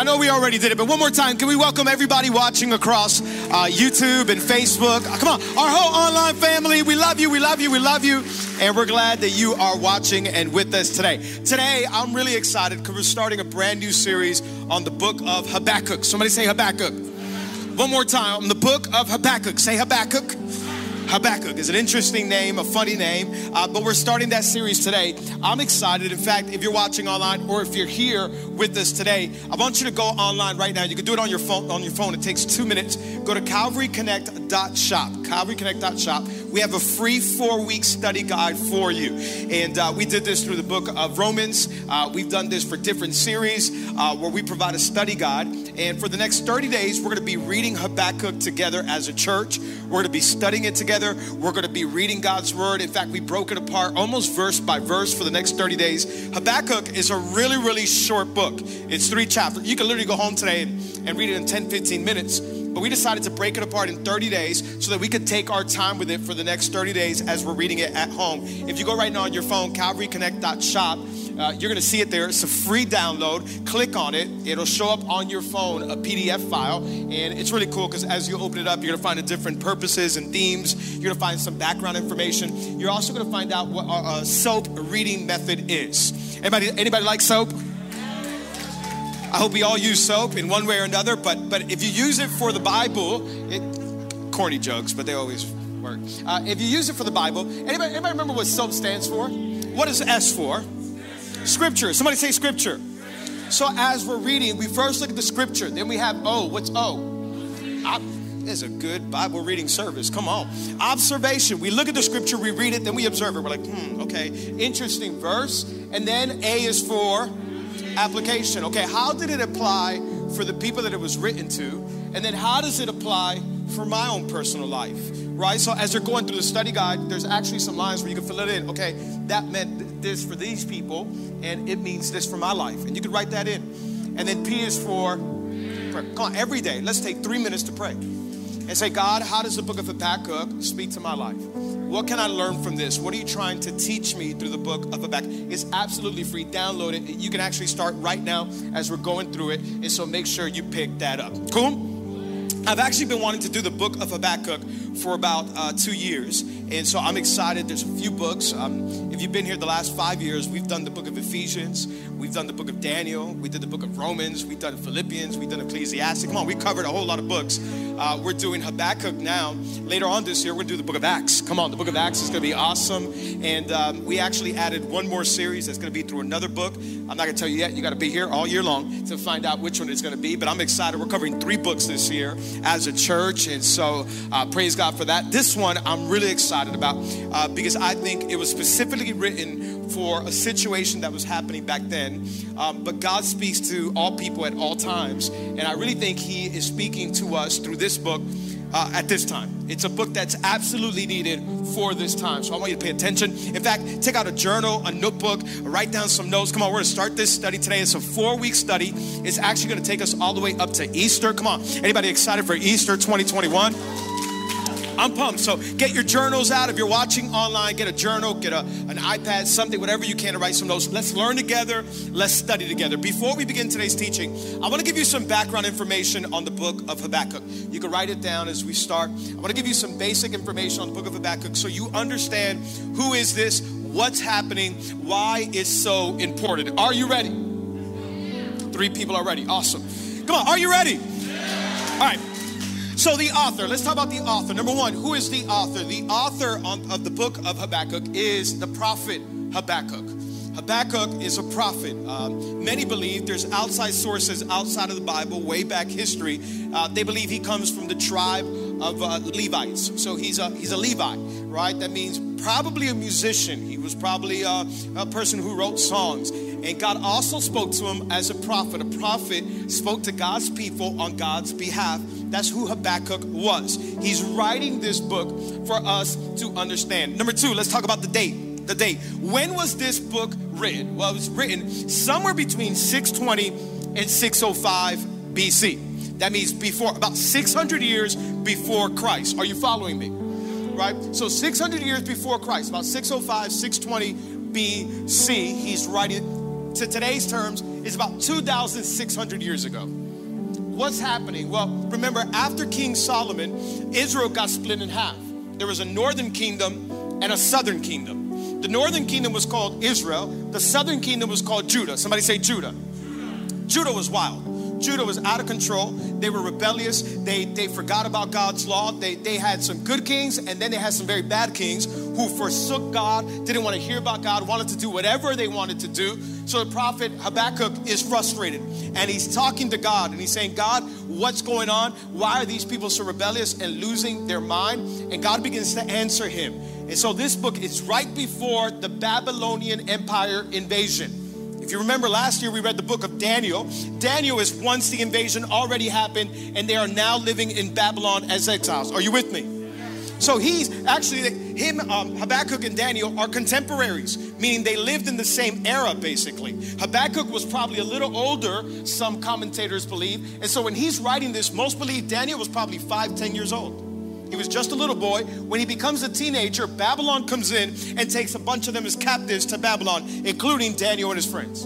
I know we already did it, but one more time, can we welcome everybody watching across uh, YouTube and Facebook? Uh, come on, our whole online family, we love you, we love you, we love you, and we're glad that you are watching and with us today. Today, I'm really excited because we're starting a brand new series on the book of Habakkuk. Somebody say Habakkuk. One more time, on the book of Habakkuk. Say Habakkuk. Habakkuk is an interesting name, a funny name, uh, but we're starting that series today. I'm excited. In fact, if you're watching online or if you're here with us today, I want you to go online right now. You can do it on your phone. On your phone, it takes two minutes. Go to CalvaryConnect.shop. CalvaryConnect.shop. We have a free four-week study guide for you, and uh, we did this through the book of Romans. Uh, we've done this for different series uh, where we provide a study guide, and for the next 30 days, we're going to be reading Habakkuk together as a church. We're going to be studying it together. We're going to be reading God's word. In fact, we broke it apart almost verse by verse for the next 30 days. Habakkuk is a really, really short book. It's three chapters. You can literally go home today and, and read it in 10, 15 minutes. But we decided to break it apart in 30 days so that we could take our time with it for the next 30 days as we're reading it at home. If you go right now on your phone, calvaryconnect.shop, uh, you're to see it there. It's a free download. Click on it. It'll show up on your phone, a PDF file. And it's really cool because as you open it up, you're to find the different purposes and themes. You're to find some background information. You're also to find out what our a soap reading method is. Anybody, anybody like soap? I hope we all use soap in one way or another, but but if you use it for the Bible, it corny jokes, but they always work. Uh, if you use it for the Bible, anybody, anybody remember what soap stands for? What is S for? Scripture. Somebody say scripture. So as we're reading, we first look at the scripture, then we have O. What's O? This is a good Bible reading service. Come on. Observation. We look at the scripture, we read it, then we observe it. We're like, hmm, okay, interesting verse. And then A is for application. Okay, how did it apply for the people that it was written to? And then how does it apply for my own personal life? Right? So as you're going through the study guide, there's actually some lines where you can fill it in. Okay, that meant this for these people, and it means this for my life. And you can write that in. And then P is for prayer. Come on, every day, let's take three minutes to pray. And say, God, how does the book of Habakkuk speak to my life? What can I learn from this? What are you trying to teach me through the book of Habakkuk? It's absolutely free. Download it. You can actually start right now as we're going through it. And so make sure you pick that up. Cool? I've actually been wanting to do the book of Habakkuk for about uh, two years. And so I'm excited. There's a few books. Um, if you've been here the last five years, we've done the book of Ephesians, we've done the book of Daniel, we did the book of Romans, we've done Philippians, we've done Ecclesiastes. Come on, we covered a whole lot of books. Uh, we're doing Habakkuk now. Later on this year, we're going to do the book of Acts. Come on, the book of Acts is going to be awesome. And um, we actually added one more series that's going to be through another book. I'm not going to tell you yet. You got to be here all year long to find out which one it's going to be. But I'm excited. We're covering three books this year as a church. And so uh, praise God for that. This one I'm really excited about uh, because I think it was specifically written for a situation that was happening back then. Um, but God speaks to all people at all times. And I really think He is speaking to us through this book uh, at this time. It's a book that's absolutely needed for this time. So I want you to pay attention. In fact, take out a journal, a notebook, write down some notes. Come on, we're gonna start this study today. It's a four week study. It's actually gonna take us all the way up to Easter. Come on, anybody excited for Easter 2021? I'm pumped. So get your journals out. If you're watching online, get a journal, get a, an iPad, something, whatever you can to write some notes. Let's learn together. Let's study together. Before we begin today's teaching, I want to give you some background information on the book of Habakkuk. You can write it down as we start. I want to give you some basic information on the book of Habakkuk so you understand who is this, what's happening, why it's so important. Are you ready? Three people are ready. Awesome. Come on, are you ready? All right. So, the author, let's talk about the author. Number one, who is the author? The author of the book of Habakkuk is the prophet Habakkuk. Habakkuk is a prophet. Um, many believe there's outside sources outside of the Bible, way back history. Uh, they believe he comes from the tribe of uh, Levites. So he's a he's a Levite, right? That means probably a musician. He was probably a, a person who wrote songs. And God also spoke to him as a prophet. A prophet spoke to God's people on God's behalf. That's who Habakkuk was. He's writing this book for us to understand. Number two, let's talk about the date. The date. When was this book written? Well, it was written somewhere between 620 and 605 BC. That means before, about 600 years before Christ. Are you following me? Right? So 600 years before Christ, about 605, 620 BC, he's writing to today's terms is about 2,600 years ago. What's happening? Well, remember, after King Solomon, Israel got split in half. There was a northern kingdom and a southern kingdom. The northern kingdom was called Israel, the southern kingdom was called Judah. Somebody say Judah. Judah was wild. Judah was out of control. They were rebellious. They, they forgot about God's law. They, they had some good kings, and then they had some very bad kings who forsook God, didn't want to hear about God, wanted to do whatever they wanted to do. So the prophet Habakkuk is frustrated, and he's talking to God, and he's saying, God, what's going on? Why are these people so rebellious and losing their mind? And God begins to answer him. And so this book is right before the Babylonian Empire invasion. If you remember last year, we read the book of Daniel. Daniel is once the invasion already happened, and they are now living in Babylon as exiles. Are you with me? So he's actually, him, um, Habakkuk and Daniel are contemporaries, meaning they lived in the same era basically. Habakkuk was probably a little older, some commentators believe. And so when he's writing this, most believe Daniel was probably five, ten years old. He was just a little boy. When he becomes a teenager, Babylon comes in and takes a bunch of them as captives to Babylon, including Daniel and his friends.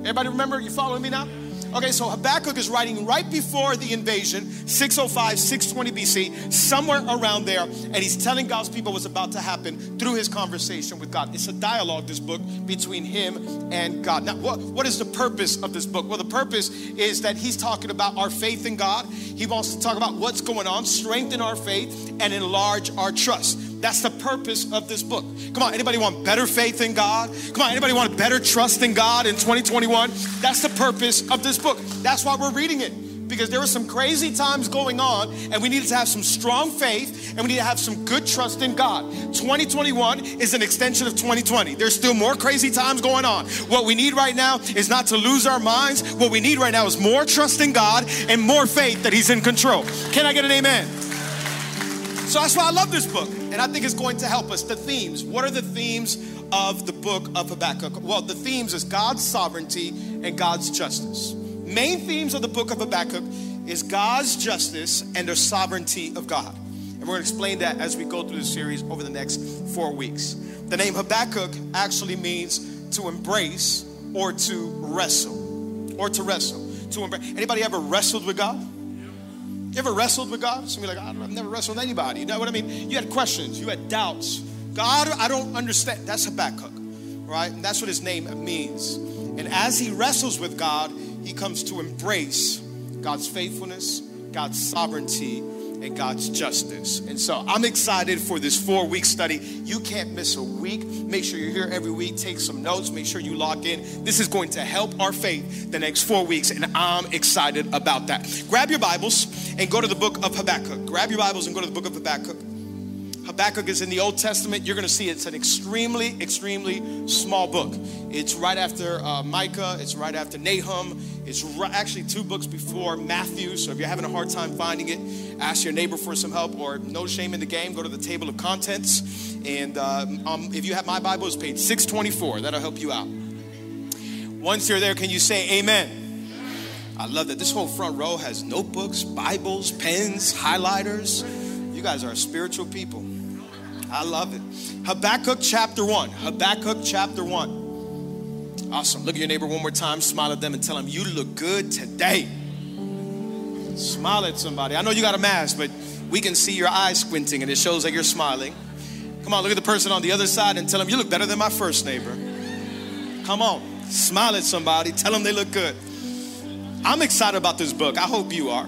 Everybody remember? You following me now? Okay, so Habakkuk is writing right before the invasion, 605, 620 BC, somewhere around there, and he's telling God's people what's about to happen through his conversation with God. It's a dialogue, this book, between him and God. Now, what, what is the purpose of this book? Well, the purpose is that he's talking about our faith in God. He wants to talk about what's going on, strengthen our faith, and enlarge our trust. That's the purpose of this book. Come on, anybody want better faith in God? Come on, anybody want better trust in God in 2021? That's the purpose of this book. That's why we're reading it because there were some crazy times going on and we needed to have some strong faith and we need to have some good trust in God. 2021 is an extension of 2020. There's still more crazy times going on. What we need right now is not to lose our minds. What we need right now is more trust in God and more faith that He's in control. Can I get an amen? So that's why I love this book, and I think it's going to help us. The themes. What are the themes of the book of Habakkuk? Well, the themes is God's sovereignty and God's justice. Main themes of the book of Habakkuk is God's justice and the sovereignty of God. And we're going to explain that as we go through the series over the next four weeks. The name Habakkuk actually means to embrace or to wrestle. Or to wrestle. To embrace. Anybody ever wrestled with God? You ever wrestled with God? Somebody like, I've never wrestled with anybody. You know what I mean? You had questions, you had doubts. God, I don't understand. That's a Habakkuk, right? And that's what his name means. And as he wrestles with God, he comes to embrace God's faithfulness, God's sovereignty, and God's justice. And so I'm excited for this four week study. You can't miss a week. Make sure you're here every week. Take some notes. Make sure you log in. This is going to help our faith the next four weeks, and I'm excited about that. Grab your Bibles and go to the book of Habakkuk. Grab your Bibles and go to the book of Habakkuk. Habakkuk is in the Old Testament. You're going to see it's an extremely, extremely small book. It's right after uh, Micah, it's right after Nahum. It's actually two books before Matthew. So if you're having a hard time finding it, ask your neighbor for some help or no shame in the game. Go to the table of contents. And uh, um, if you have my Bible, it's page 624. That'll help you out. Once you're there, can you say amen? I love that this whole front row has notebooks, Bibles, pens, highlighters. Guys are spiritual people. I love it. Habakkuk chapter 1. Habakkuk chapter 1. Awesome. Look at your neighbor one more time, smile at them, and tell them, You look good today. Smile at somebody. I know you got a mask, but we can see your eyes squinting, and it shows that you're smiling. Come on, look at the person on the other side and tell them, You look better than my first neighbor. Come on, smile at somebody, tell them they look good. I'm excited about this book. I hope you are.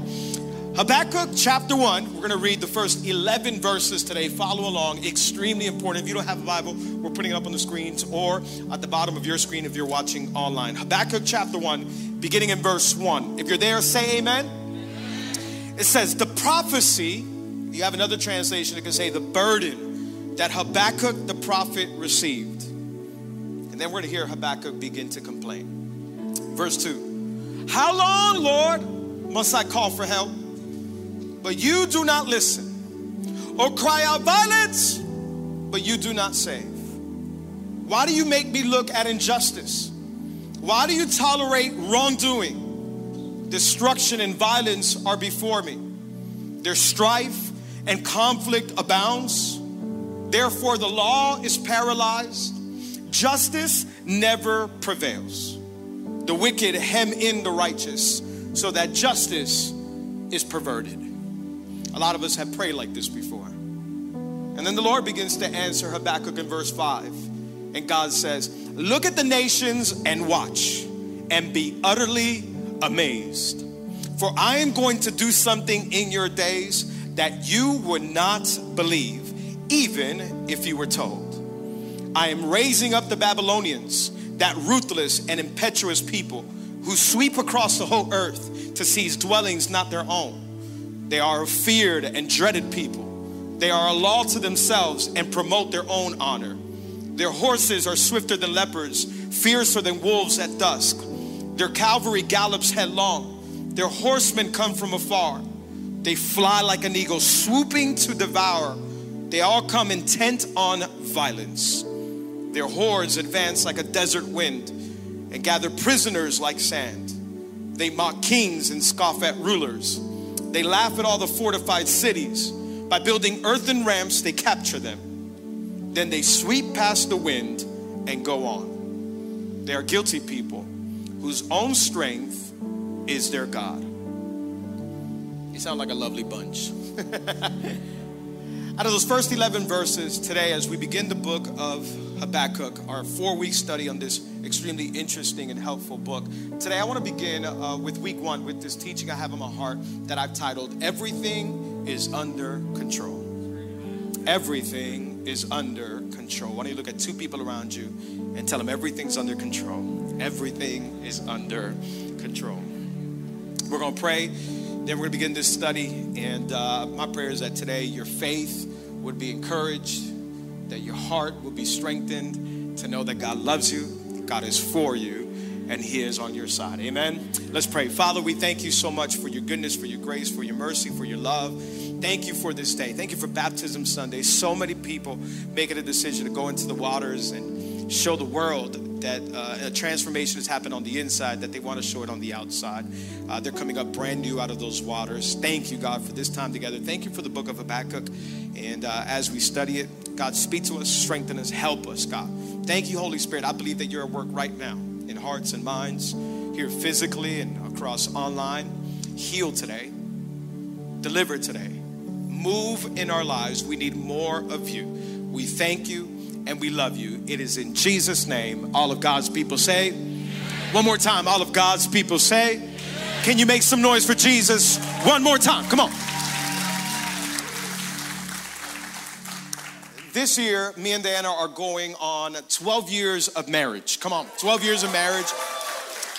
Habakkuk chapter 1, we're going to read the first 11 verses today. Follow along, extremely important. If you don't have a Bible, we're putting it up on the screens or at the bottom of your screen if you're watching online. Habakkuk chapter 1, beginning in verse 1. If you're there, say amen. It says, The prophecy, you have another translation that can say, The burden that Habakkuk the prophet received. And then we're going to hear Habakkuk begin to complain. Verse 2 How long, Lord, must I call for help? But you do not listen, or cry out violence, but you do not save. Why do you make me look at injustice? Why do you tolerate wrongdoing? Destruction and violence are before me. There's strife and conflict abounds. Therefore, the law is paralyzed. Justice never prevails. The wicked hem in the righteous so that justice is perverted. A lot of us have prayed like this before. And then the Lord begins to answer Habakkuk in verse 5. And God says, Look at the nations and watch and be utterly amazed. For I am going to do something in your days that you would not believe, even if you were told. I am raising up the Babylonians, that ruthless and impetuous people who sweep across the whole earth to seize dwellings not their own. They are a feared and dreaded people. They are a law to themselves and promote their own honor. Their horses are swifter than leopards, fiercer than wolves at dusk. Their cavalry gallops headlong. Their horsemen come from afar. They fly like an eagle, swooping to devour. They all come intent on violence. Their hordes advance like a desert wind and gather prisoners like sand. They mock kings and scoff at rulers. They laugh at all the fortified cities. By building earthen ramps, they capture them. Then they sweep past the wind and go on. They are guilty people whose own strength is their God. You sound like a lovely bunch. Out of those first 11 verses today, as we begin the book of Habakkuk, our four week study on this extremely interesting and helpful book, today I want to begin uh, with week one with this teaching I have in my heart that I've titled Everything is Under Control. Everything is under control. Why don't you look at two people around you and tell them everything's under control? Everything is under control. We're going to pray then we're going to begin this study. And uh, my prayer is that today your faith would be encouraged, that your heart will be strengthened to know that God loves you, God is for you, and He is on your side. Amen. Let's pray. Father, we thank you so much for your goodness, for your grace, for your mercy, for your love. Thank you for this day. Thank you for Baptism Sunday. So many people making a decision to go into the waters and show the world that uh, a transformation has happened on the inside, that they want to show it on the outside. Uh, they're coming up brand new out of those waters. Thank you, God, for this time together. Thank you for the book of Habakkuk. And uh, as we study it, God, speak to us, strengthen us, help us, God. Thank you, Holy Spirit. I believe that you're at work right now in hearts and minds, here physically and across online. Heal today, deliver today, move in our lives. We need more of you. We thank you and we love you. It is in Jesus' name. All of God's people say, one more time, all of God's people say, can you make some noise for Jesus? One more time, come on. This year, me and Diana are going on 12 years of marriage. Come on, 12 years of marriage.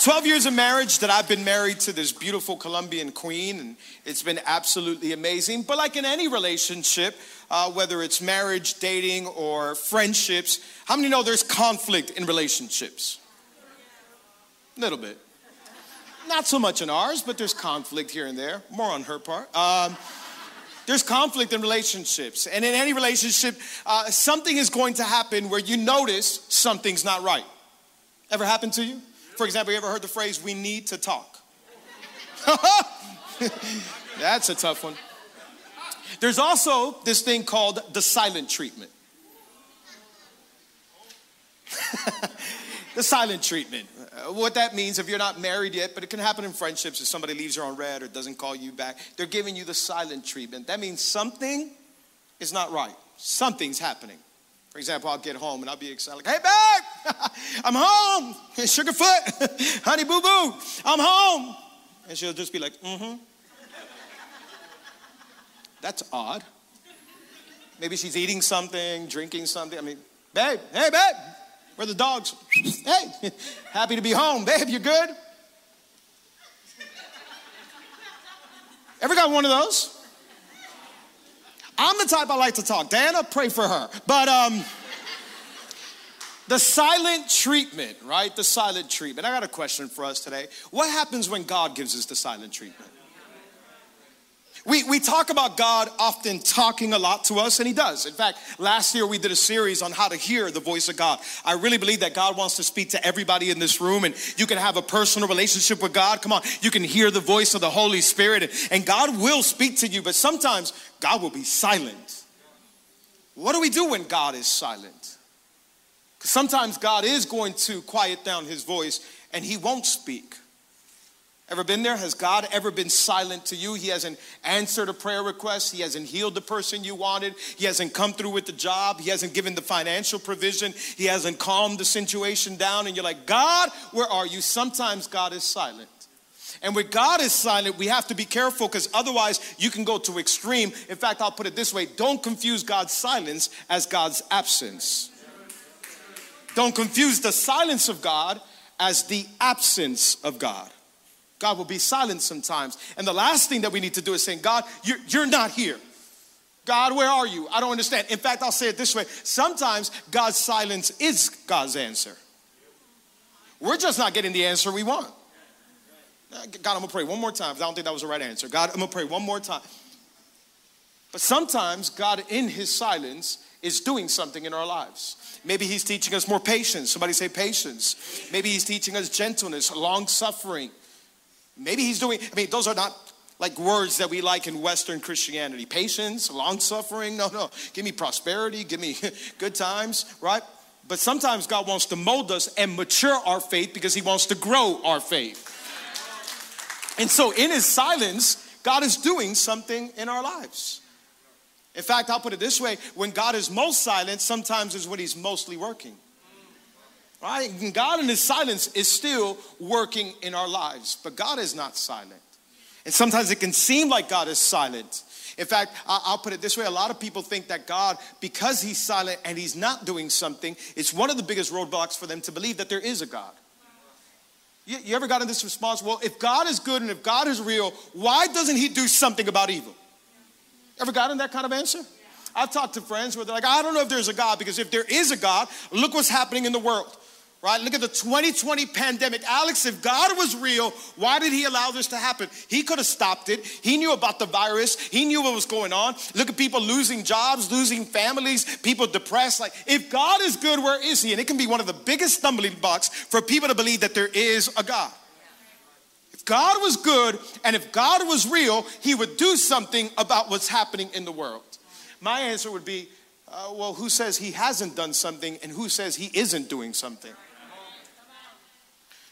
12 years of marriage that I've been married to this beautiful Colombian queen, and it's been absolutely amazing. But, like in any relationship, uh, whether it's marriage, dating, or friendships, how many know there's conflict in relationships? A little bit. Not so much in ours, but there's conflict here and there, more on her part. Um, there's conflict in relationships. And in any relationship, uh, something is going to happen where you notice something's not right. Ever happened to you? For example, you ever heard the phrase, we need to talk? That's a tough one. There's also this thing called the silent treatment. the silent treatment. Uh, what that means, if you're not married yet, but it can happen in friendships if somebody leaves you on read or doesn't call you back, they're giving you the silent treatment. That means something is not right, something's happening. For example, I'll get home and I'll be excited, like, hey, babe, I'm home. Sugarfoot, honey boo boo, I'm home. And she'll just be like, mm hmm. That's odd. Maybe she's eating something, drinking something. I mean, babe, hey, babe, where the dogs? hey, happy to be home. Babe, you good? Ever got one of those? I'm the type I like to talk. Diana, pray for her. But um, The silent treatment, right? The silent treatment. I got a question for us today. What happens when God gives us the silent treatment? We, we talk about God often talking a lot to us, and He does. In fact, last year we did a series on how to hear the voice of God. I really believe that God wants to speak to everybody in this room, and you can have a personal relationship with God. Come on, you can hear the voice of the Holy Spirit, and, God will speak to you, but sometimes God will be silent. What do we do when God is silent? Because sometimes God is going to quiet down His voice and He won't speak. Ever been there? Has God ever been silent to you? He hasn't answered a prayer request. He hasn't healed the person you wanted. He hasn't come through with the job. He hasn't given the financial provision. He hasn't calmed the situation down. And you're like, God, where are you? Sometimes God is silent. And when God is silent, we have to be careful because otherwise you can go to extreme. In fact, I'll put it this way don't confuse God's silence as God's absence. Don't confuse the silence of God as the absence of God. God will be silent sometimes. And the last thing that we need to do is saying, God, you're, you're not here. God, where are you? I don't understand. In fact, I'll say it this way sometimes God's silence is God's answer. We're just not getting the answer we want. Uh, God, I'm gonna pray one more time. I don't think that was the right answer. God, I'm gonna pray one more time. But sometimes God, in His silence, is doing something in our lives. Maybe He's teaching us more patience. Somebody say patience. Maybe He's teaching us gentleness, long suffering. Maybe he's doing, I mean, those are not like words that we like in Western Christianity. Patience, long suffering. No, no. Give me prosperity, give me good times, right? But sometimes God wants to mold us and mature our faith because he wants to grow our faith. And so in his silence, God is doing something in our lives. In fact, I'll put it this way when God is most silent, sometimes is when he's mostly working. Right? God in his silence is still working in our lives, but God is not silent. And sometimes it can seem like God is silent. In fact, I'll put it this way a lot of people think that God, because he's silent and he's not doing something, it's one of the biggest roadblocks for them to believe that there is a God. You, you ever gotten this response? Well, if God is good and if God is real, why doesn't he do something about evil? Ever gotten that kind of answer? I've talked to friends where they're like, I don't know if there's a God because if there is a God, look what's happening in the world right? Look at the 2020 pandemic. Alex, if God was real, why did he allow this to happen? He could have stopped it. He knew about the virus, he knew what was going on. Look at people losing jobs, losing families, people depressed. Like, if God is good, where is he? And it can be one of the biggest stumbling blocks for people to believe that there is a God. If God was good and if God was real, he would do something about what's happening in the world. My answer would be, uh, well, who says he hasn't done something and who says he isn't doing something?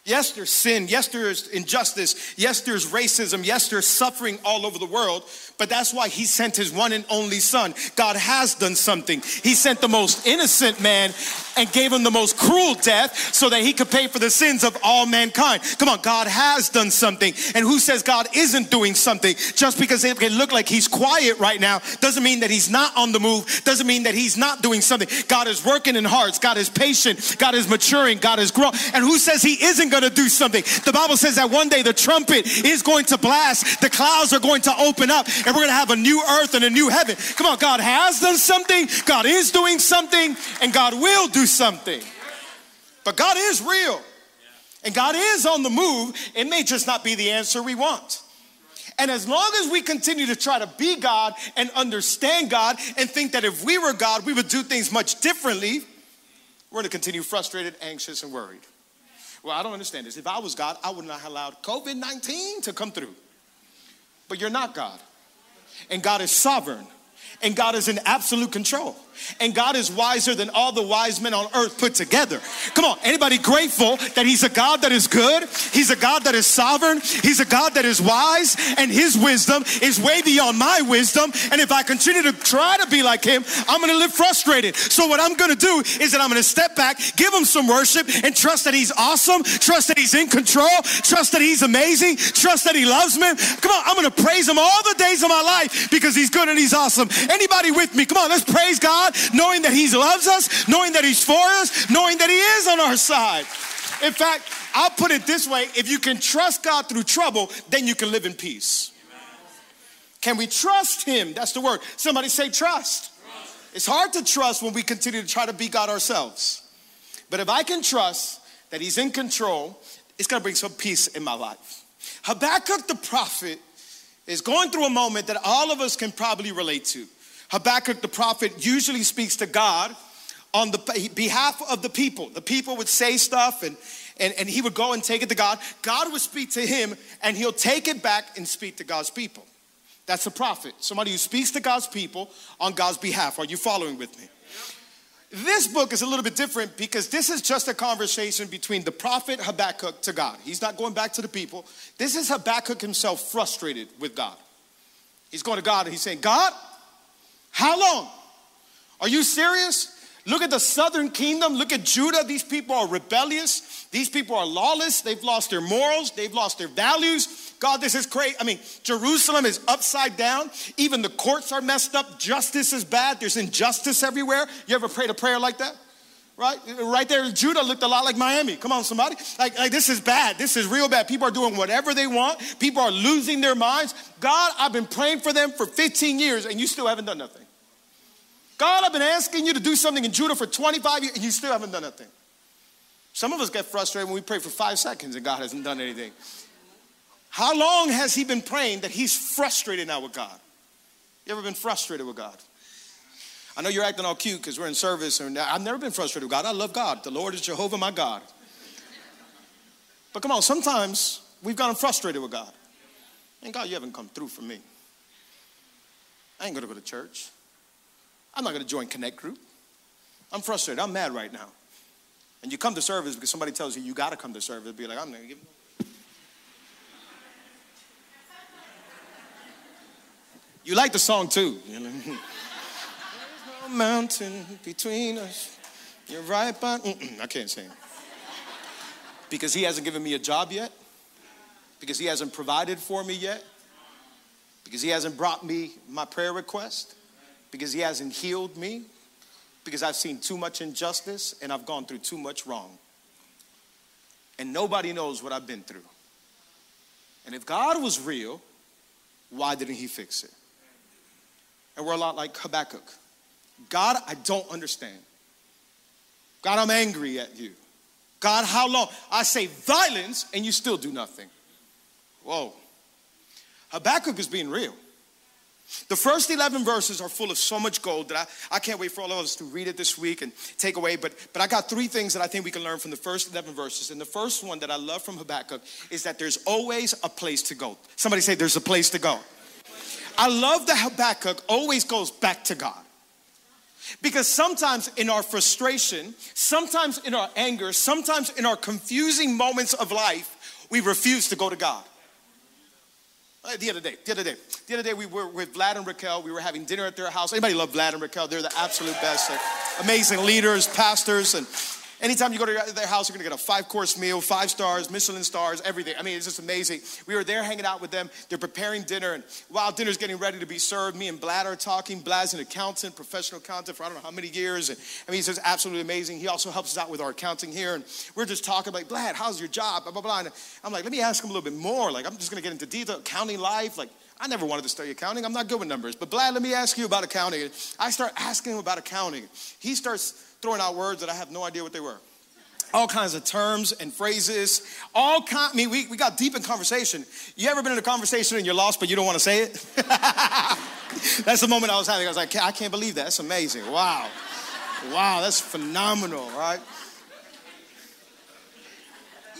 Yes, there's sin. Yes, there's injustice. Yes, there's racism. Yes, there's suffering all over the world. But that's why he sent his one and only son. God has done something. He sent the most innocent man and gave him the most cruel death so that he could pay for the sins of all mankind. Come on, God has done something. And who says God isn't doing something? Just because it can look like he's quiet right now doesn't mean that he's not on the move, doesn't mean that he's not doing something. God is working in hearts. God is patient. God is maturing. God is growing. And who says he isn't going to do something. The Bible says that one day the trumpet is going to blast, the clouds are going to open up, and we're going to have a new earth and a new heaven. Come on, God has done something, God is doing something, and God will do something. But God is real, and God is on the move. It may just not be the answer we want. And as long as we continue to try to be God and understand God and think that if we were God, we would do things much differently, we're going to continue frustrated, anxious, and worried. Well, I don't understand this. If I was God, I would not have allowed COVID 19 to come through. But you're not God. And God is sovereign. And God is in absolute control and God is wiser than all the wise men on earth put together. Come on, anybody grateful that He's a God that is good? He's a God that is sovereign. He's a God that is wise, and His wisdom is way beyond my wisdom. And if I continue to try to be like Him, I'm gonna live frustrated. So, what I'm gonna do is that I'm gonna step back, give Him some worship, and trust that He's awesome, trust that He's in control, trust that He's amazing, trust that He loves me. Come on, I'm gonna praise Him all the days of my life because He's good and He's awesome. Anybody with me? Come on, let's praise God knowing that He loves us, knowing that He's for us, knowing that He is on our side. In fact, I'll put it this way if you can trust God through trouble, then you can live in peace. Can we trust Him? That's the word. Somebody say trust. trust. It's hard to trust when we continue to try to be God ourselves. But if I can trust that He's in control, it's gonna bring some peace in my life. Habakkuk the prophet is going through a moment that all of us can probably relate to. Habakkuk the prophet usually speaks to God on the behalf of the people. The people would say stuff and, and, and he would go and take it to God. God would speak to him and he'll take it back and speak to God's people. That's a prophet, somebody who speaks to God's people on God's behalf. Are you following with me? This book is a little bit different because this is just a conversation between the prophet Habakkuk to God. He's not going back to the people. This is Habakkuk himself frustrated with God. He's going to God and he's saying, God, how long? Are you serious? Look at the southern kingdom. Look at Judah. These people are rebellious. These people are lawless. They've lost their morals. They've lost their values. God, this is crazy. I mean, Jerusalem is upside down. Even the courts are messed up. Justice is bad. There's injustice everywhere. You ever prayed a prayer like that? Right? Right there, Judah looked a lot like Miami. Come on, somebody. Like, like, this is bad. This is real bad. People are doing whatever they want. People are losing their minds. God, I've been praying for them for 15 years and you still haven't done nothing. God, I've been asking you to do something in Judah for 25 years and you still haven't done nothing. Some of us get frustrated when we pray for five seconds and God hasn't done anything. How long has he been praying that he's frustrated now with God? You ever been frustrated with God? I know you're acting all cute because we're in service, and I've never been frustrated with God. I love God. The Lord is Jehovah, my God. But come on, sometimes we've gotten frustrated with God. And God, you haven't come through for me. I ain't gonna go to church. I'm not gonna join Connect Group. I'm frustrated. I'm mad right now. And you come to service because somebody tells you you gotta come to service. Be like, I'm not gonna give You like the song too. There's no mountain between us. You're right but I can't sing. Because he hasn't given me a job yet. Because he hasn't provided for me yet. Because he hasn't brought me my prayer request. Because he hasn't healed me. Because I've seen too much injustice and I've gone through too much wrong. And nobody knows what I've been through. And if God was real, why didn't he fix it? And we're a lot like Habakkuk. God, I don't understand. God, I'm angry at you. God, how long? I say violence and you still do nothing. Whoa. Habakkuk is being real. The first 11 verses are full of so much gold that I, I can't wait for all of us to read it this week and take away. But, but I got three things that I think we can learn from the first 11 verses. And the first one that I love from Habakkuk is that there's always a place to go. Somebody say, There's a place to go. I love that Habakkuk always goes back to God. Because sometimes in our frustration, sometimes in our anger, sometimes in our confusing moments of life, we refuse to go to God. Uh, the other day, the other day, the other day we were with Vlad and Raquel. We were having dinner at their house. Anybody love Vlad and Raquel? They're the absolute best. They're amazing leaders, pastors, and Anytime you go to their house, you're gonna get a five course meal, five stars, Michelin stars, everything. I mean, it's just amazing. We were there hanging out with them. They're preparing dinner, and while dinner's getting ready to be served, me and Vlad are talking. Vlad's an accountant, professional accountant for I don't know how many years. And I mean, he's just absolutely amazing. He also helps us out with our accounting here. And we're just talking like, Vlad, how's your job? Blah, blah, blah. And I'm like, let me ask him a little bit more. Like, I'm just gonna get into detail, accounting life. Like, I never wanted to study accounting. I'm not good with numbers. But Vlad, let me ask you about accounting. I start asking him about accounting. He starts throwing out words that I have no idea what they were all kinds of terms and phrases. All kind, I mean, we, we got deep in conversation. You ever been in a conversation and you're lost, but you don't want to say it? that's the moment I was having. I was like, I can't believe that. That's amazing. Wow. Wow, that's phenomenal, right?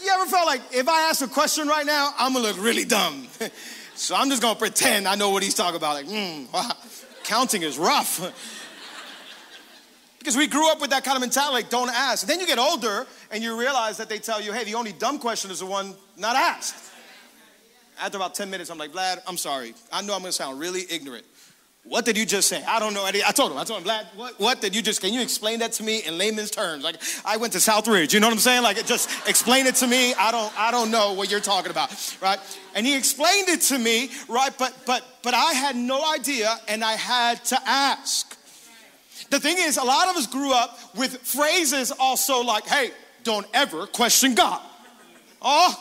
You ever felt like if I ask a question right now, I'm gonna look really dumb. so I'm just gonna pretend I know what he's talking about. Like, hmm, wow, counting is rough. Because we grew up with that kind of mentality, like, don't ask. Then you get older and you realize that they tell you, hey, the only dumb question is the one not asked. After about 10 minutes, I'm like, Vlad, I'm sorry. I know I'm gonna sound really ignorant. What did you just say? I don't know. I told him, I told him, Vlad, what, what did you just, can you explain that to me in layman's terms? Like, I went to Southridge, you know what I'm saying? Like, just explain it to me. I don't, I don't know what you're talking about, right? And he explained it to me, right? But, but, but I had no idea and I had to ask. The thing is, a lot of us grew up with phrases also like, hey, don't ever question God. Oh,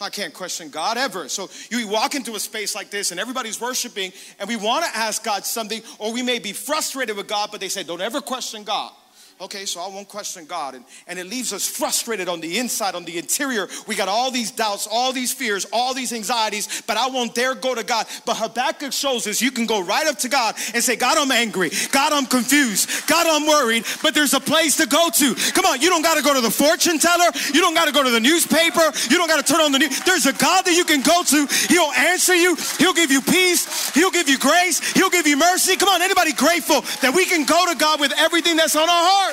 I can't question God ever. So you walk into a space like this and everybody's worshiping and we want to ask God something, or we may be frustrated with God, but they say, don't ever question God. Okay, so I won't question God. And, and it leaves us frustrated on the inside, on the interior. We got all these doubts, all these fears, all these anxieties, but I won't dare go to God. But Habakkuk shows us you can go right up to God and say, God, I'm angry. God, I'm confused. God, I'm worried. But there's a place to go to. Come on, you don't got to go to the fortune teller. You don't got to go to the newspaper. You don't got to turn on the news. There's a God that you can go to. He'll answer you. He'll give you peace. He'll give you grace. He'll give you mercy. Come on, anybody grateful that we can go to God with everything that's on our heart?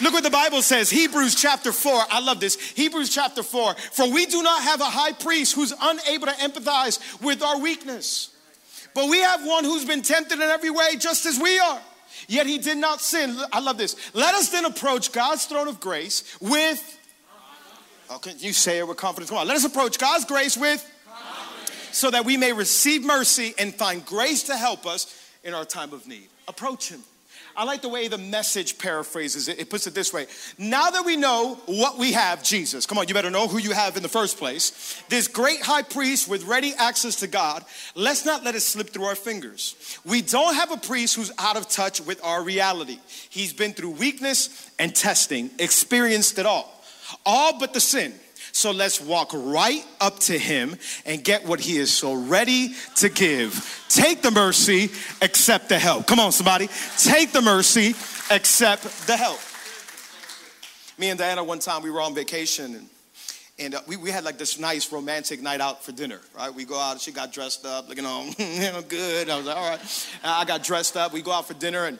Look what the Bible says, Hebrews chapter 4. I love this. Hebrews chapter 4. For we do not have a high priest who's unable to empathize with our weakness, but we have one who's been tempted in every way, just as we are. Yet he did not sin. I love this. Let us then approach God's throne of grace with. Oh, can you say it with confidence? Come on. Let us approach God's grace with. So that we may receive mercy and find grace to help us in our time of need. Approach him. I like the way the message paraphrases it. It puts it this way Now that we know what we have, Jesus, come on, you better know who you have in the first place. This great high priest with ready access to God, let's not let it slip through our fingers. We don't have a priest who's out of touch with our reality. He's been through weakness and testing, experienced it all, all but the sin. So let's walk right up to him and get what he is so ready to give. Take the mercy, accept the help. Come on, somebody. Take the mercy, accept the help. Me and Diana, one time we were on vacation and and uh, we, we had like this nice romantic night out for dinner, right? We go out, she got dressed up, looking all you know, good. I was like, all right. I got dressed up. We go out for dinner and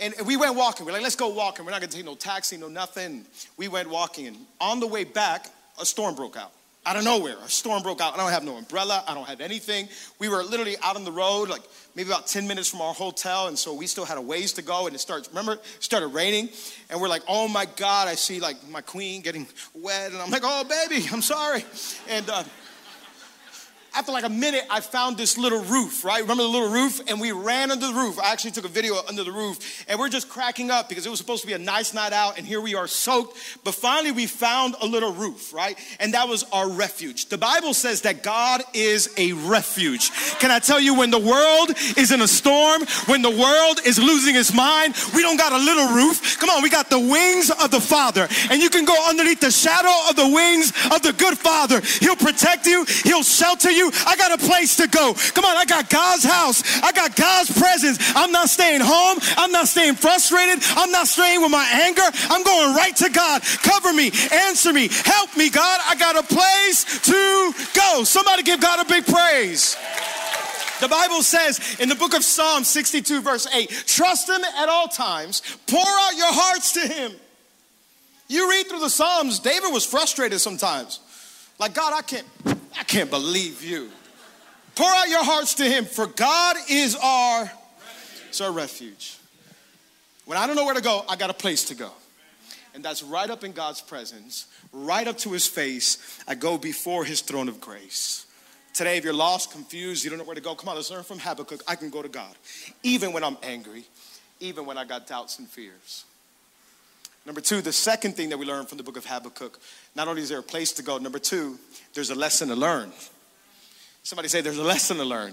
and we went walking. We're like, let's go walking. We're not gonna take no taxi, no nothing. We went walking, and on the way back, a storm broke out. Out of nowhere, a storm broke out. I don't have no umbrella. I don't have anything. We were literally out on the road, like maybe about 10 minutes from our hotel. And so we still had a ways to go. And it starts, remember, it started raining. And we're like, oh my God, I see like my queen getting wet. And I'm like, oh baby, I'm sorry. And, uh, after like a minute, I found this little roof, right? Remember the little roof? And we ran under the roof. I actually took a video under the roof, and we're just cracking up because it was supposed to be a nice night out, and here we are soaked. But finally, we found a little roof, right? And that was our refuge. The Bible says that God is a refuge. Can I tell you, when the world is in a storm, when the world is losing its mind, we don't got a little roof. Come on, we got the wings of the Father, and you can go underneath the shadow of the wings of the good Father. He'll protect you, He'll shelter you you, I got a place to go. Come on, I got God's house. I got God's presence. I'm not staying home. I'm not staying frustrated. I'm not staying with my anger. I'm going right to God. Cover me, answer me, help me, God. I got a place to go. Somebody give God a big praise. The Bible says in the book of Psalm 62, verse 8, trust Him at all times, pour out your hearts to Him. You read through the Psalms, David was frustrated sometimes. Like, God, I can't, I can't believe you. Pour out your hearts to him, for God is our, it's our refuge. When I don't know where to go, I got a place to go. And that's right up in God's presence, right up to his face. I go before his throne of grace. Today, if you're lost, confused, you don't know where to go, come on, let's learn from Habakkuk. I can go to God, even when I'm angry, even when I got doubts and fears. Number two, the second thing that we learn from the book of Habakkuk, not only is there a place to go, number two, there's a lesson to learn. Somebody say there's a lesson to learn.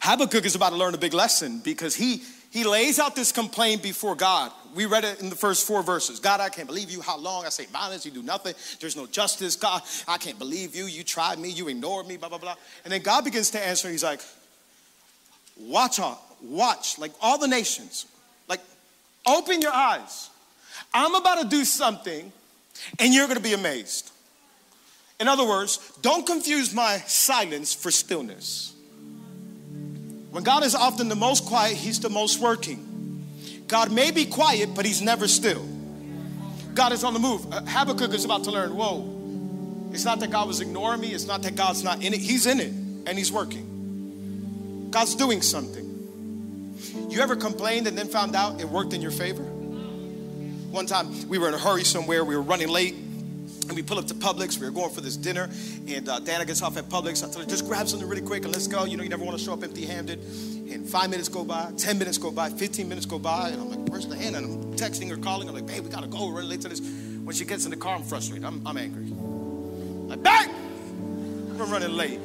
Habakkuk is about to learn a big lesson because he he lays out this complaint before God. We read it in the first four verses. God, I can't believe you. How long? I say violence, you do nothing. There's no justice. God, I can't believe you. You tried me, you ignored me, blah, blah, blah. And then God begins to answer. He's like, watch on, watch, like all the nations, open your eyes. I'm about to do something and you're going to be amazed. In other words, don't confuse my silence for stillness. When God is often the most quiet, He's the most working. God may be quiet, but He's never still. God is on the move. Uh, Habakkuk is about to learn whoa, it's not that God was ignoring me, it's not that God's not in it. He's in it and He's working. God's doing something. You ever complained and then found out it worked in your favor? One time we were in a hurry somewhere, we were running late, and we pull up to Publix. We were going for this dinner, and uh, Diana gets off at Publix. I tell her, just grab something really quick and let's go. You know, you never want to show up empty handed. And five minutes go by, 10 minutes go by, 15 minutes go by, and I'm like, where's the hand? And I'm texting her, calling. I'm like, babe, we gotta go. We're running late to this. When she gets in the car, I'm frustrated. I'm, I'm angry. I'm like, babe, we're running late.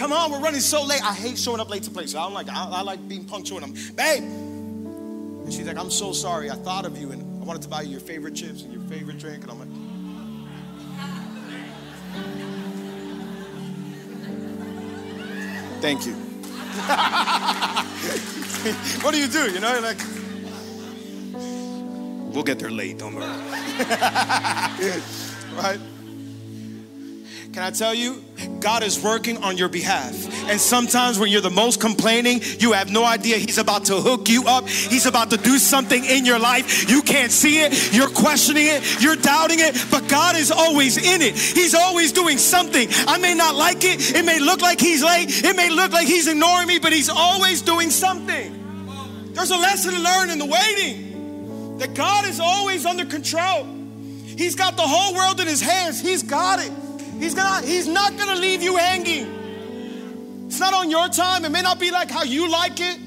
Come on, we're running so late. I hate showing up late to places. I don't like I, I like being punctual. And I'm, babe, And she's like, I'm so sorry. I thought of you and I wanted to buy you your favorite chips and your favorite drink. And I'm like, Thank you. what do you do? You know, You're like, we'll get there late, don't worry. right? Can I tell you? God is working on your behalf. And sometimes when you're the most complaining, you have no idea He's about to hook you up. He's about to do something in your life. You can't see it. You're questioning it. You're doubting it. But God is always in it. He's always doing something. I may not like it. It may look like He's late. It may look like He's ignoring me, but He's always doing something. There's a lesson to learn in the waiting that God is always under control. He's got the whole world in His hands. He's got it. He's gonna, he's not gonna leave you hanging. It's not on your time. It may not be like how you like it.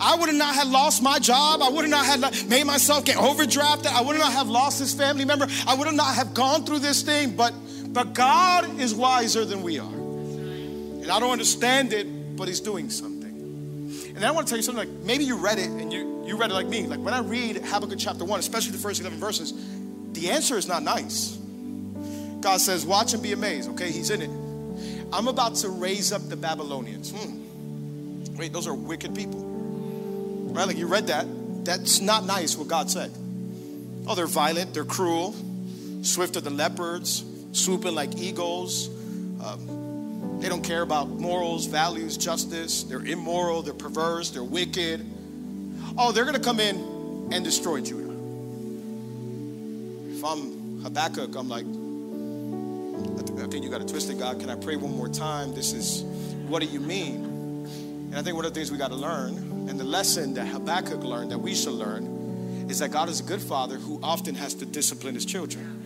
I would have not have lost my job. I would have not have made myself get overdrafted. I would not have lost this family member. I would not have gone through this thing. But but God is wiser than we are. And I don't understand it, but He's doing something. And I want to tell you something like maybe you read it and you, you read it like me. Like when I read Habakkuk chapter 1, especially the first 11 verses, the answer is not nice. God says, Watch and be amazed. Okay, He's in it. I'm about to raise up the Babylonians. Hmm. Wait, those are wicked people. Right? Like you read that. That's not nice what God said. Oh, they're violent, they're cruel, swifter than leopards, swooping like eagles. Um, they don't care about morals, values, justice. They're immoral, they're perverse, they're wicked. Oh, they're going to come in and destroy Judah. If I'm Habakkuk, I'm like, I think you got it, God. Can I pray one more time? This is, what do you mean? And I think one of the things we got to learn, and the lesson that Habakkuk learned that we should learn, is that God is a good father who often has to discipline his children.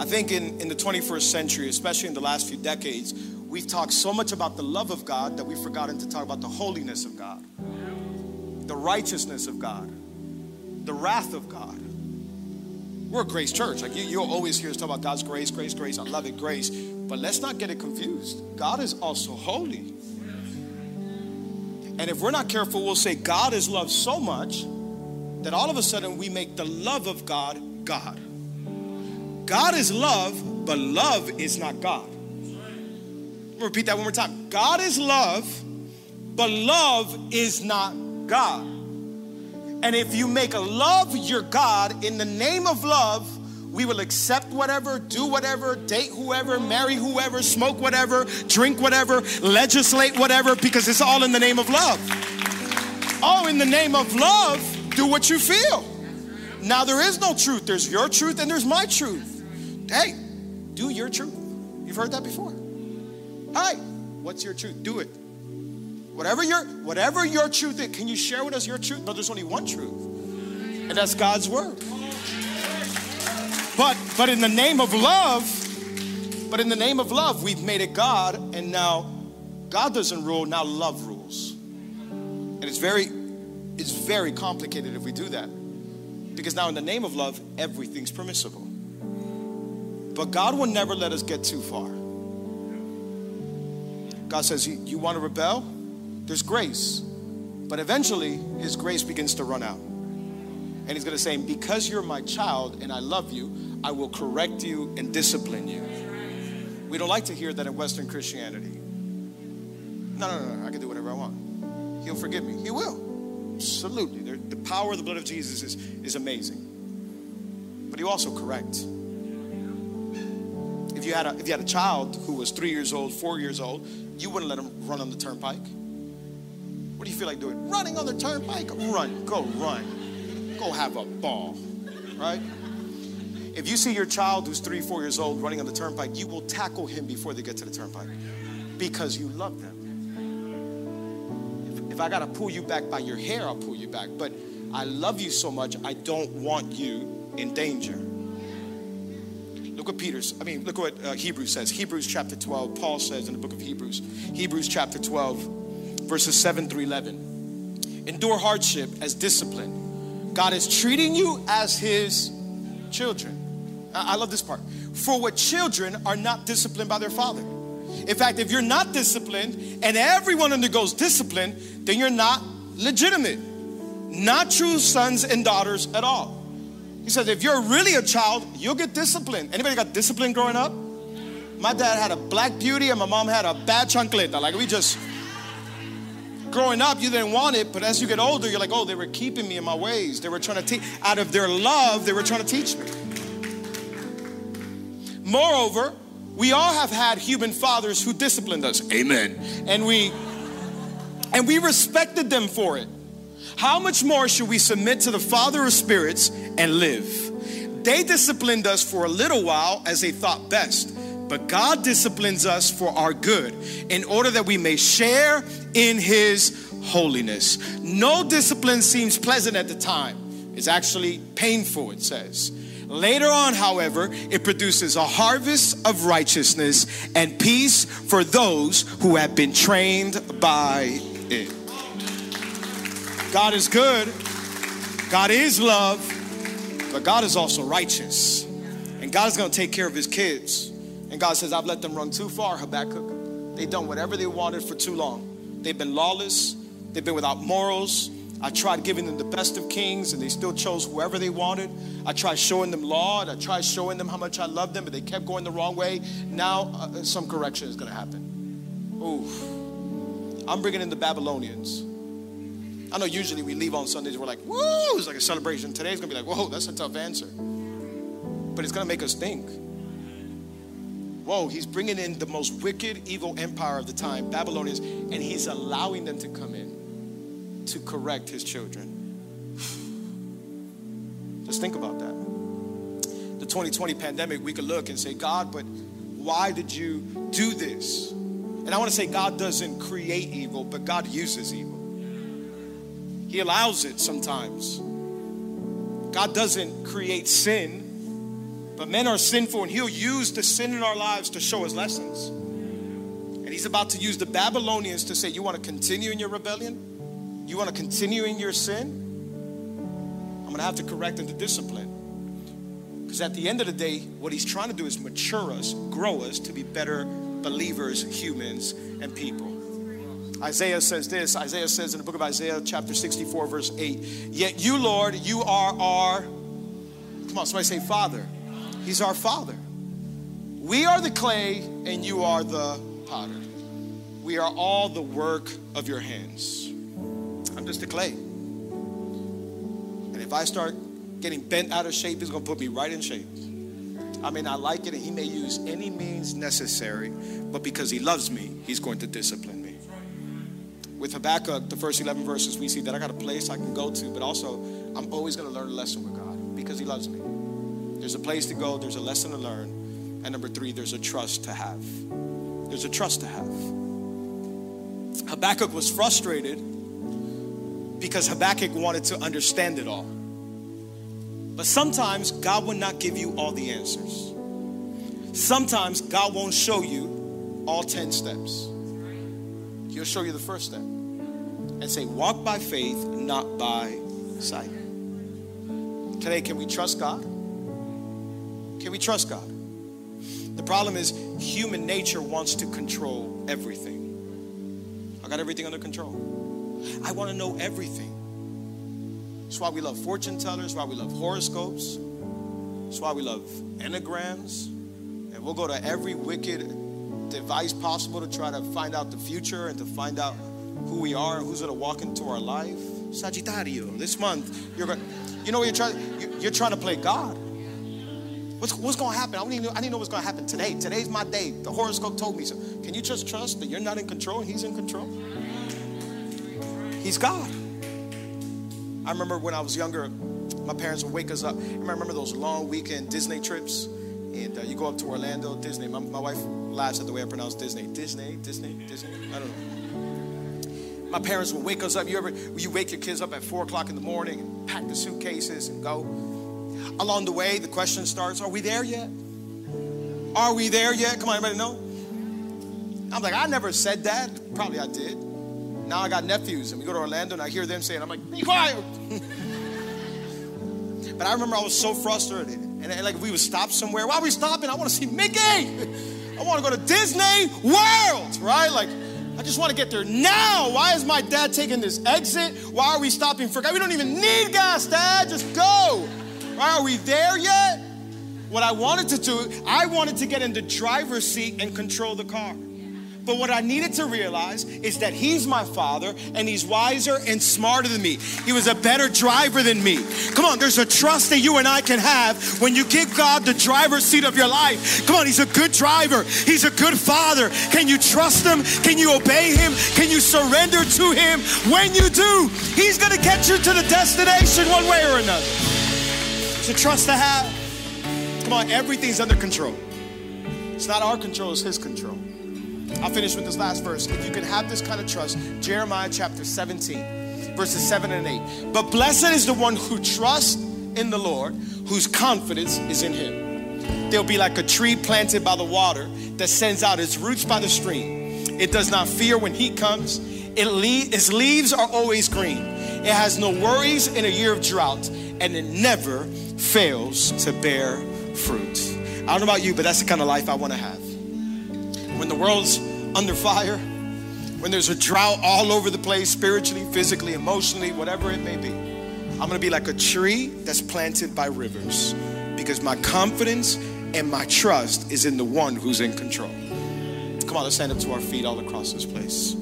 I think in, in the 21st century, especially in the last few decades, we've talked so much about the love of God that we've forgotten to talk about the holiness of God, the righteousness of God, the wrath of God. We're a grace church. Like you, you'll always hear us talk about God's grace, grace, grace. I love it, grace. But let's not get it confused. God is also holy. And if we're not careful, we'll say God is love so much that all of a sudden we make the love of God God. God is love, but love is not God. repeat that one more time. God is love, but love is not God. And if you make a love your God in the name of love, we will accept whatever, do whatever, date whoever, marry whoever, smoke whatever, drink whatever, legislate whatever, because it's all in the name of love. Oh, in the name of love, do what you feel. Now, there is no truth. There's your truth and there's my truth. Hey, do your truth. You've heard that before. Hi, what's your truth? Do it. Whatever your whatever your truth is, can you share with us your truth? No, there's only one truth. And that's God's word. But but in the name of love, but in the name of love, we've made it God, and now God doesn't rule, now love rules. And it's very, it's very complicated if we do that. Because now in the name of love, everything's permissible. But God will never let us get too far. God says, You, you want to rebel? There's grace. But eventually, his grace begins to run out. And he's going to say, Because you're my child and I love you, I will correct you and discipline you. We don't like to hear that in Western Christianity. No, no, no, no. I can do whatever I want. He'll forgive me. He will. Absolutely. The power of the blood of Jesus is, is amazing. But he'll also correct. If you, had a, if you had a child who was three years old, four years old, you wouldn't let him run on the turnpike. What do you feel like doing? Running on the turnpike? Run. Go run. Go have a ball. Right? If you see your child who's three, four years old running on the turnpike, you will tackle him before they get to the turnpike because you love them. If, if I got to pull you back by your hair, I'll pull you back. But I love you so much, I don't want you in danger. Look what Peter's, I mean, look what uh, Hebrews says. Hebrews chapter 12, Paul says in the book of Hebrews. Hebrews chapter 12, verses 7 through 11. Endure hardship as discipline. God is treating you as his children. I love this part. For what children are not disciplined by their father. In fact, if you're not disciplined and everyone undergoes discipline, then you're not legitimate, not true sons and daughters at all. He says, if you're really a child, you'll get disciplined. Anybody got discipline growing up? My dad had a black beauty and my mom had a bad chancleta. Like we just, growing up, you didn't want it, but as you get older, you're like, oh, they were keeping me in my ways. They were trying to teach, out of their love, they were trying to teach me. Moreover, we all have had human fathers who disciplined us. Amen. And we and we respected them for it. How much more should we submit to the Father of spirits and live? They disciplined us for a little while as they thought best, but God disciplines us for our good in order that we may share in his holiness. No discipline seems pleasant at the time. It's actually painful, it says. Later on, however, it produces a harvest of righteousness and peace for those who have been trained by it. God is good, God is love, but God is also righteous. And God is going to take care of his kids. And God says, I've let them run too far, Habakkuk. They've done whatever they wanted for too long. They've been lawless, they've been without morals, I tried giving them the best of kings and they still chose whoever they wanted. I tried showing them law and I tried showing them how much I love them, but they kept going the wrong way. Now, uh, some correction is going to happen. Oof. I'm bringing in the Babylonians. I know usually we leave on Sundays, we're like, whoa, it's like a celebration. Today's going to be like, whoa, that's a tough answer. But it's going to make us think. Whoa, he's bringing in the most wicked, evil empire of the time, Babylonians, and he's allowing them to come in to correct his children. Just think about that. The 2020 pandemic, we could look and say, God, but why did you do this? And I want to say, God doesn't create evil, but God uses evil. He allows it sometimes. God doesn't create sin, but men are sinful, and He'll use the sin in our lives to show us lessons. And He's about to use the Babylonians to say, You want to continue in your rebellion? You want to continue in your sin? I'm going to have to correct and to discipline. Because at the end of the day, what he's trying to do is mature us, grow us to be better believers, humans, and people. Isaiah says this Isaiah says in the book of Isaiah, chapter 64, verse 8, Yet you, Lord, you are our, come on, somebody say, Father. He's our Father. We are the clay, and you are the potter. We are all the work of your hands. I'm just a clay. And if I start getting bent out of shape, he's going to put me right in shape. I may not like it, and he may use any means necessary, but because he loves me, he's going to discipline me. With Habakkuk, the first 11 verses, we see that I got a place I can go to, but also I'm always going to learn a lesson with God because he loves me. There's a place to go, there's a lesson to learn, and number three, there's a trust to have. There's a trust to have. Habakkuk was frustrated because Habakkuk wanted to understand it all. But sometimes God will not give you all the answers. Sometimes God won't show you all 10 steps. He'll show you the first step and say, Walk by faith, not by sight. Today, can we trust God? Can we trust God? The problem is, human nature wants to control everything. I got everything under control. I want to know everything. That's why we love fortune tellers, why we love horoscopes. That's why we love enneagrams. And we'll go to every wicked device possible to try to find out the future and to find out who we are and who's going to walk into our life. Sagittario, this month, you're going you know what you're trying, you're trying to play God. What's, what's going to happen? I don't, even know, I to know what's going to happen today. Today's my day. The horoscope told me so. Can you just trust that you're not in control he's in control? He's God. I remember when I was younger, my parents would wake us up. I remember those long weekend Disney trips. And uh, you go up to Orlando, Disney. My, my wife laughs at the way I pronounce Disney. Disney, Disney, Disney. I don't know. My parents would wake us up. You ever, you wake your kids up at four o'clock in the morning and pack the suitcases and go. Along the way, the question starts, are we there yet? Are we there yet? Come on, everybody know? I'm like, I never said that. Probably I did. Now I got nephews, and we go to Orlando, and I hear them saying, I'm like, be quiet. but I remember I was so frustrated. And, and like, if we would stop somewhere, why are we stopping? I want to see Mickey. I want to go to Disney World, right? Like, I just want to get there now. Why is my dad taking this exit? Why are we stopping for gas? We don't even need gas, Dad. Just go. Are we there yet? What I wanted to do, I wanted to get in the driver's seat and control the car. But what I needed to realize is that he's my father and he's wiser and smarter than me. He was a better driver than me. Come on, there's a trust that you and I can have when you give God the driver's seat of your life. Come on, he's a good driver. He's a good father. Can you trust him? Can you obey him? Can you surrender to him? When you do, he's to get you to the destination one way or another. A trust to have. Come on, everything's under control. It's not our control, it's his control. I'll finish with this last verse. If you can have this kind of trust, Jeremiah chapter 17, verses 7 and 8. But blessed is the one who trusts in the Lord, whose confidence is in him. They'll be like a tree planted by the water that sends out its roots by the stream. It does not fear when heat comes, it le- its leaves are always green. It has no worries in a year of drought, and it never fails to bear fruit. I don't know about you, but that's the kind of life I want to have when the world's under fire, when there's a drought all over the place, spiritually, physically, emotionally, whatever it may be, I'm gonna be like a tree that's planted by rivers because my confidence and my trust is in the one who's in control. Come on, let's stand up to our feet all across this place.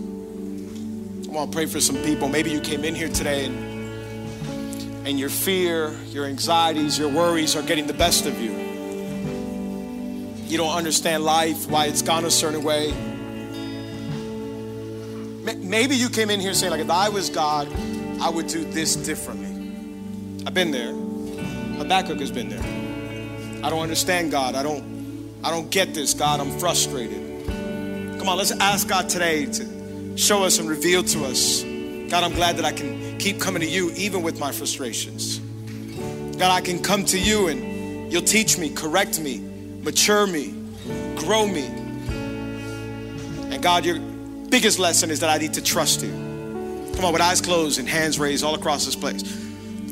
I want to pray for some people. Maybe you came in here today and, and your fear, your anxieties, your worries are getting the best of you you don't understand life, why it's gone a certain way. Maybe you came in here saying, like, if I was God, I would do this differently. I've been there. Habakkuk has been there. I don't understand God. I don't, I don't get this, God. I'm frustrated. Come on, let's ask God today to show us and reveal to us. God, I'm glad that I can keep coming to you even with my frustrations. God, I can come to you and you'll teach me, correct me, mature me, grow me. And God, your biggest lesson is that I need to trust you. Come on, with eyes closed and hands raised all across this place.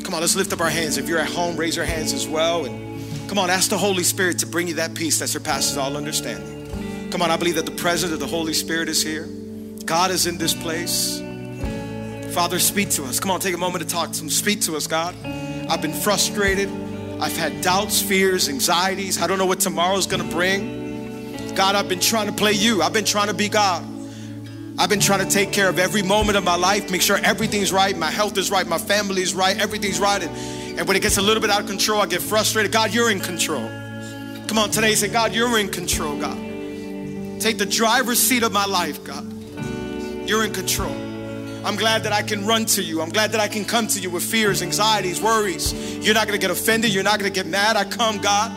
Come on, let's lift up our hands. If you're at home, raise your hands as well. And come on, ask the Holy Spirit to bring you that peace that surpasses all understanding. Come on, I believe that the presence of the Holy Spirit is here. God is in this place. Father, speak to us. Come on, take a moment to talk to Him. Speak to us, God. I've been frustrated. I've had doubts, fears, anxieties. I don't know what tomorrow's gonna bring. God, I've been trying to play you. I've been trying to be God. I've been trying to take care of every moment of my life, make sure everything's right, my health is right, my family's right, everything's right. And, and when it gets a little bit out of control, I get frustrated. God, you're in control. Come on, today say, God, you're in control, God. Take the driver's seat of my life, God. You're in control. I'm glad that I can run to you. I'm glad that I can come to you with fears, anxieties, worries. You're not going to get offended. You're not going to get mad. I come, God.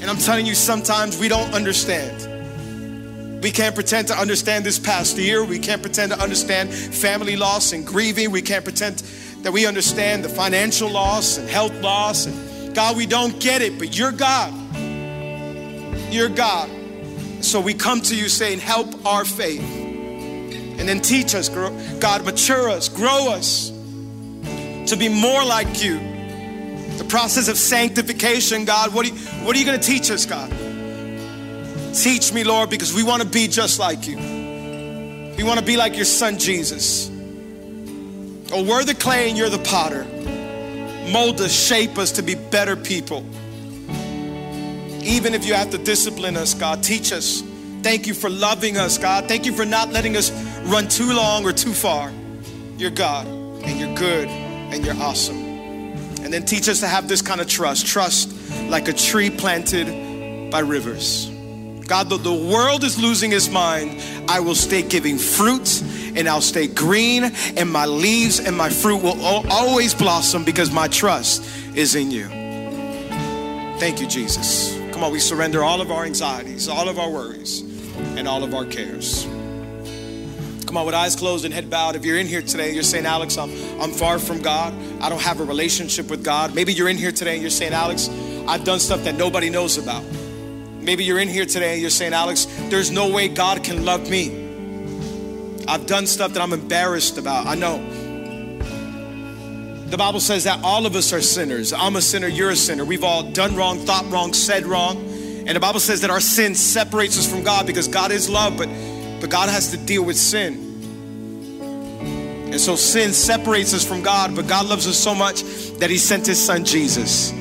And I'm telling you, sometimes we don't understand. We can't pretend to understand this past year. We can't pretend to understand family loss and grieving. We can't pretend that we understand the financial loss and health loss. And God, we don't get it, but you're God. You're God. So we come to you saying, Help our faith. And then teach us, God, mature us, grow us to be more like you. The process of sanctification, God, what are you, what are you going to teach us, God? Teach me, Lord, because we want to be just like you. We want to be like your son, Jesus. Oh, we're the clay and you're the potter. Mold us, shape us to be better people. Even if you have to discipline us, God, teach us Thank you for loving us, God. Thank you for not letting us run too long or too far. You're God, and you're good, and you're awesome. And then teach us to have this kind of trust trust like a tree planted by rivers. God, though the world is losing its mind, I will stay giving fruit and I'll stay green, and my leaves and my fruit will always blossom because my trust is in you. Thank you, Jesus. Come on, we surrender all of our anxieties, all of our worries and all of our cares. Come on, with eyes closed and head bowed. If you're in here today, you're saying, Alex, I'm, I'm far from God. I don't have a relationship with God. Maybe you're in here today and you're saying, Alex, I've done stuff that nobody knows about. Maybe you're in here today and you're saying, Alex, there's no way God can love me. I've done stuff that I'm embarrassed about. I know. The Bible says that all of us are sinners. I'm a sinner, you're a sinner. We've all done wrong, thought wrong, said wrong. And the Bible says that our sin separates us from God because God is love, but but God has to deal with sin. And so sin separates us from God, but God loves us so much that He sent His Son Jesus.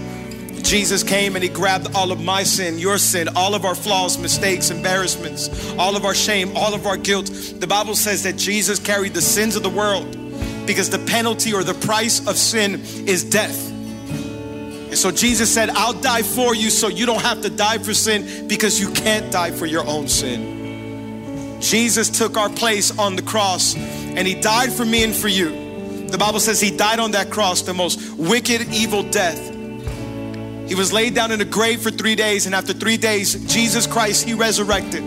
Jesus came and He grabbed all of my sin, your sin, all of our flaws, mistakes, embarrassments, all of our shame, all of our guilt. The Bible says that Jesus carried the sins of the world because the penalty or the price of sin is death. And so Jesus said, I'll die for you so you don't have to die for sin because you can't die for your own sin. Jesus took our place on the cross and he died for me and for you. The Bible says he died on that cross, the most wicked, evil death. He was laid down in a grave for three days, and after three days, Jesus Christ, he resurrected.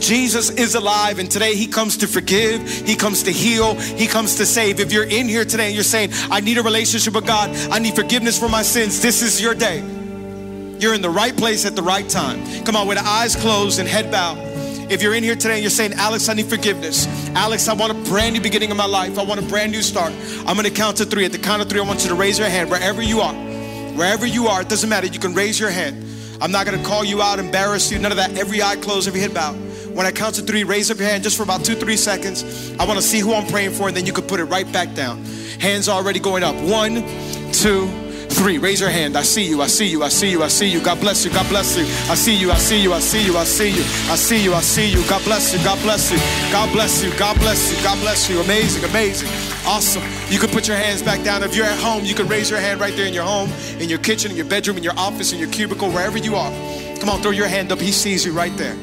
Jesus is alive, and today He comes to forgive, He comes to heal, He comes to save. If you're in here today and you're saying, I need a relationship with God, I need forgiveness for my sins, this is your day. You're in the right place at the right time. Come on, with eyes closed and head bowed. If you're in here today and you're saying, Alex, I need forgiveness. Alex, I want a brand new beginning of my life. I want a brand new start. I'm gonna count to three. At the count of three, I want you to raise your hand wherever you are. Wherever you are, it doesn't matter. You can raise your hand. I'm not gonna call you out, embarrass you, none of that. Every eye closed, every head bowed. When I count to three, raise up your hand just for about two, three seconds. I wanna see who I'm praying for, and then you can put it right back down. Hands already going up. One, two, three. Raise your hand. I see you. I see you. I see you. I see you. God bless you. God bless you. I see you. I see you. I see you. I see you. I see you. I see you. God bless you. God bless you. God bless you. God bless you. God bless you. Amazing. Amazing. Awesome. You can put your hands back down. If you're at home, you can raise your hand right there in your home, in your kitchen, in your bedroom, in your office, in your cubicle, wherever you are. Come on, throw your hand up. He sees you right there.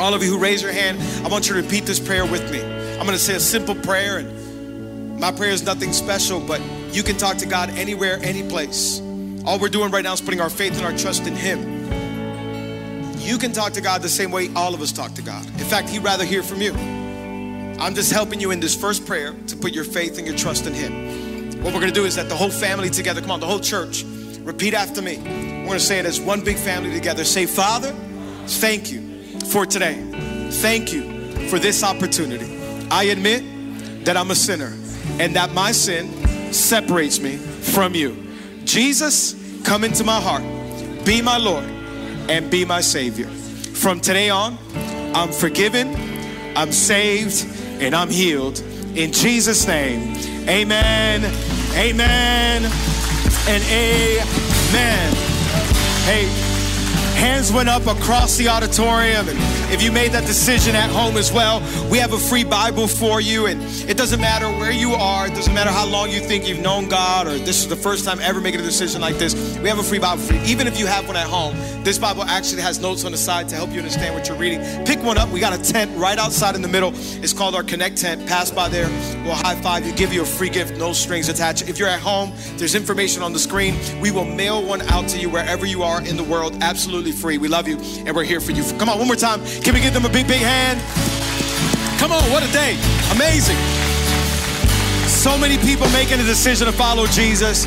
All of you who raise your hand, I want you to repeat this prayer with me. I'm going to say a simple prayer, and my prayer is nothing special, but you can talk to God anywhere, any place. All we're doing right now is putting our faith and our trust in Him. You can talk to God the same way all of us talk to God. In fact, He'd rather hear from you. I'm just helping you in this first prayer to put your faith and your trust in Him. What we're gonna do is that the whole family together, come on, the whole church, repeat after me. We're gonna say it as one big family together. Say, Father, thank you for today. Thank you for this opportunity. I admit that I'm a sinner and that my sin separates me from you. Jesus, come into my heart, be my Lord, and be my Savior. From today on, I'm forgiven, I'm saved, and I'm healed. In Jesus' name, amen, amen, and amen. Hey, hands went up across the auditorium and if you made that decision at home as well we have a free bible for you and it doesn't matter where you are it doesn't matter how long you think you've known god or this is the first time ever making a decision like this we have a free bible for you even if you have one at home this bible actually has notes on the side to help you understand what you're reading. Pick one up. We got a tent right outside in the middle. It's called our connect tent. Pass by there. We'll high five you give you a free gift no strings attached. If you're at home there's information on the screen. We will mail one out to you wherever you are in the world. Absolutely free. We love you and we're here for you. Come on one more time. Can we give them a big big hand? Come on what a day. Amazing. So many people making a decision to follow jesus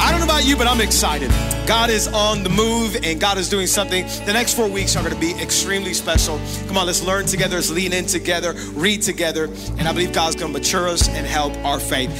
i don't know about you but i'm excited. God is on the move and god is doing something. The next four weeks are going to be extremely special. Come on let's learn together let's lean in together read together and i believe god's going to mature us and help our faith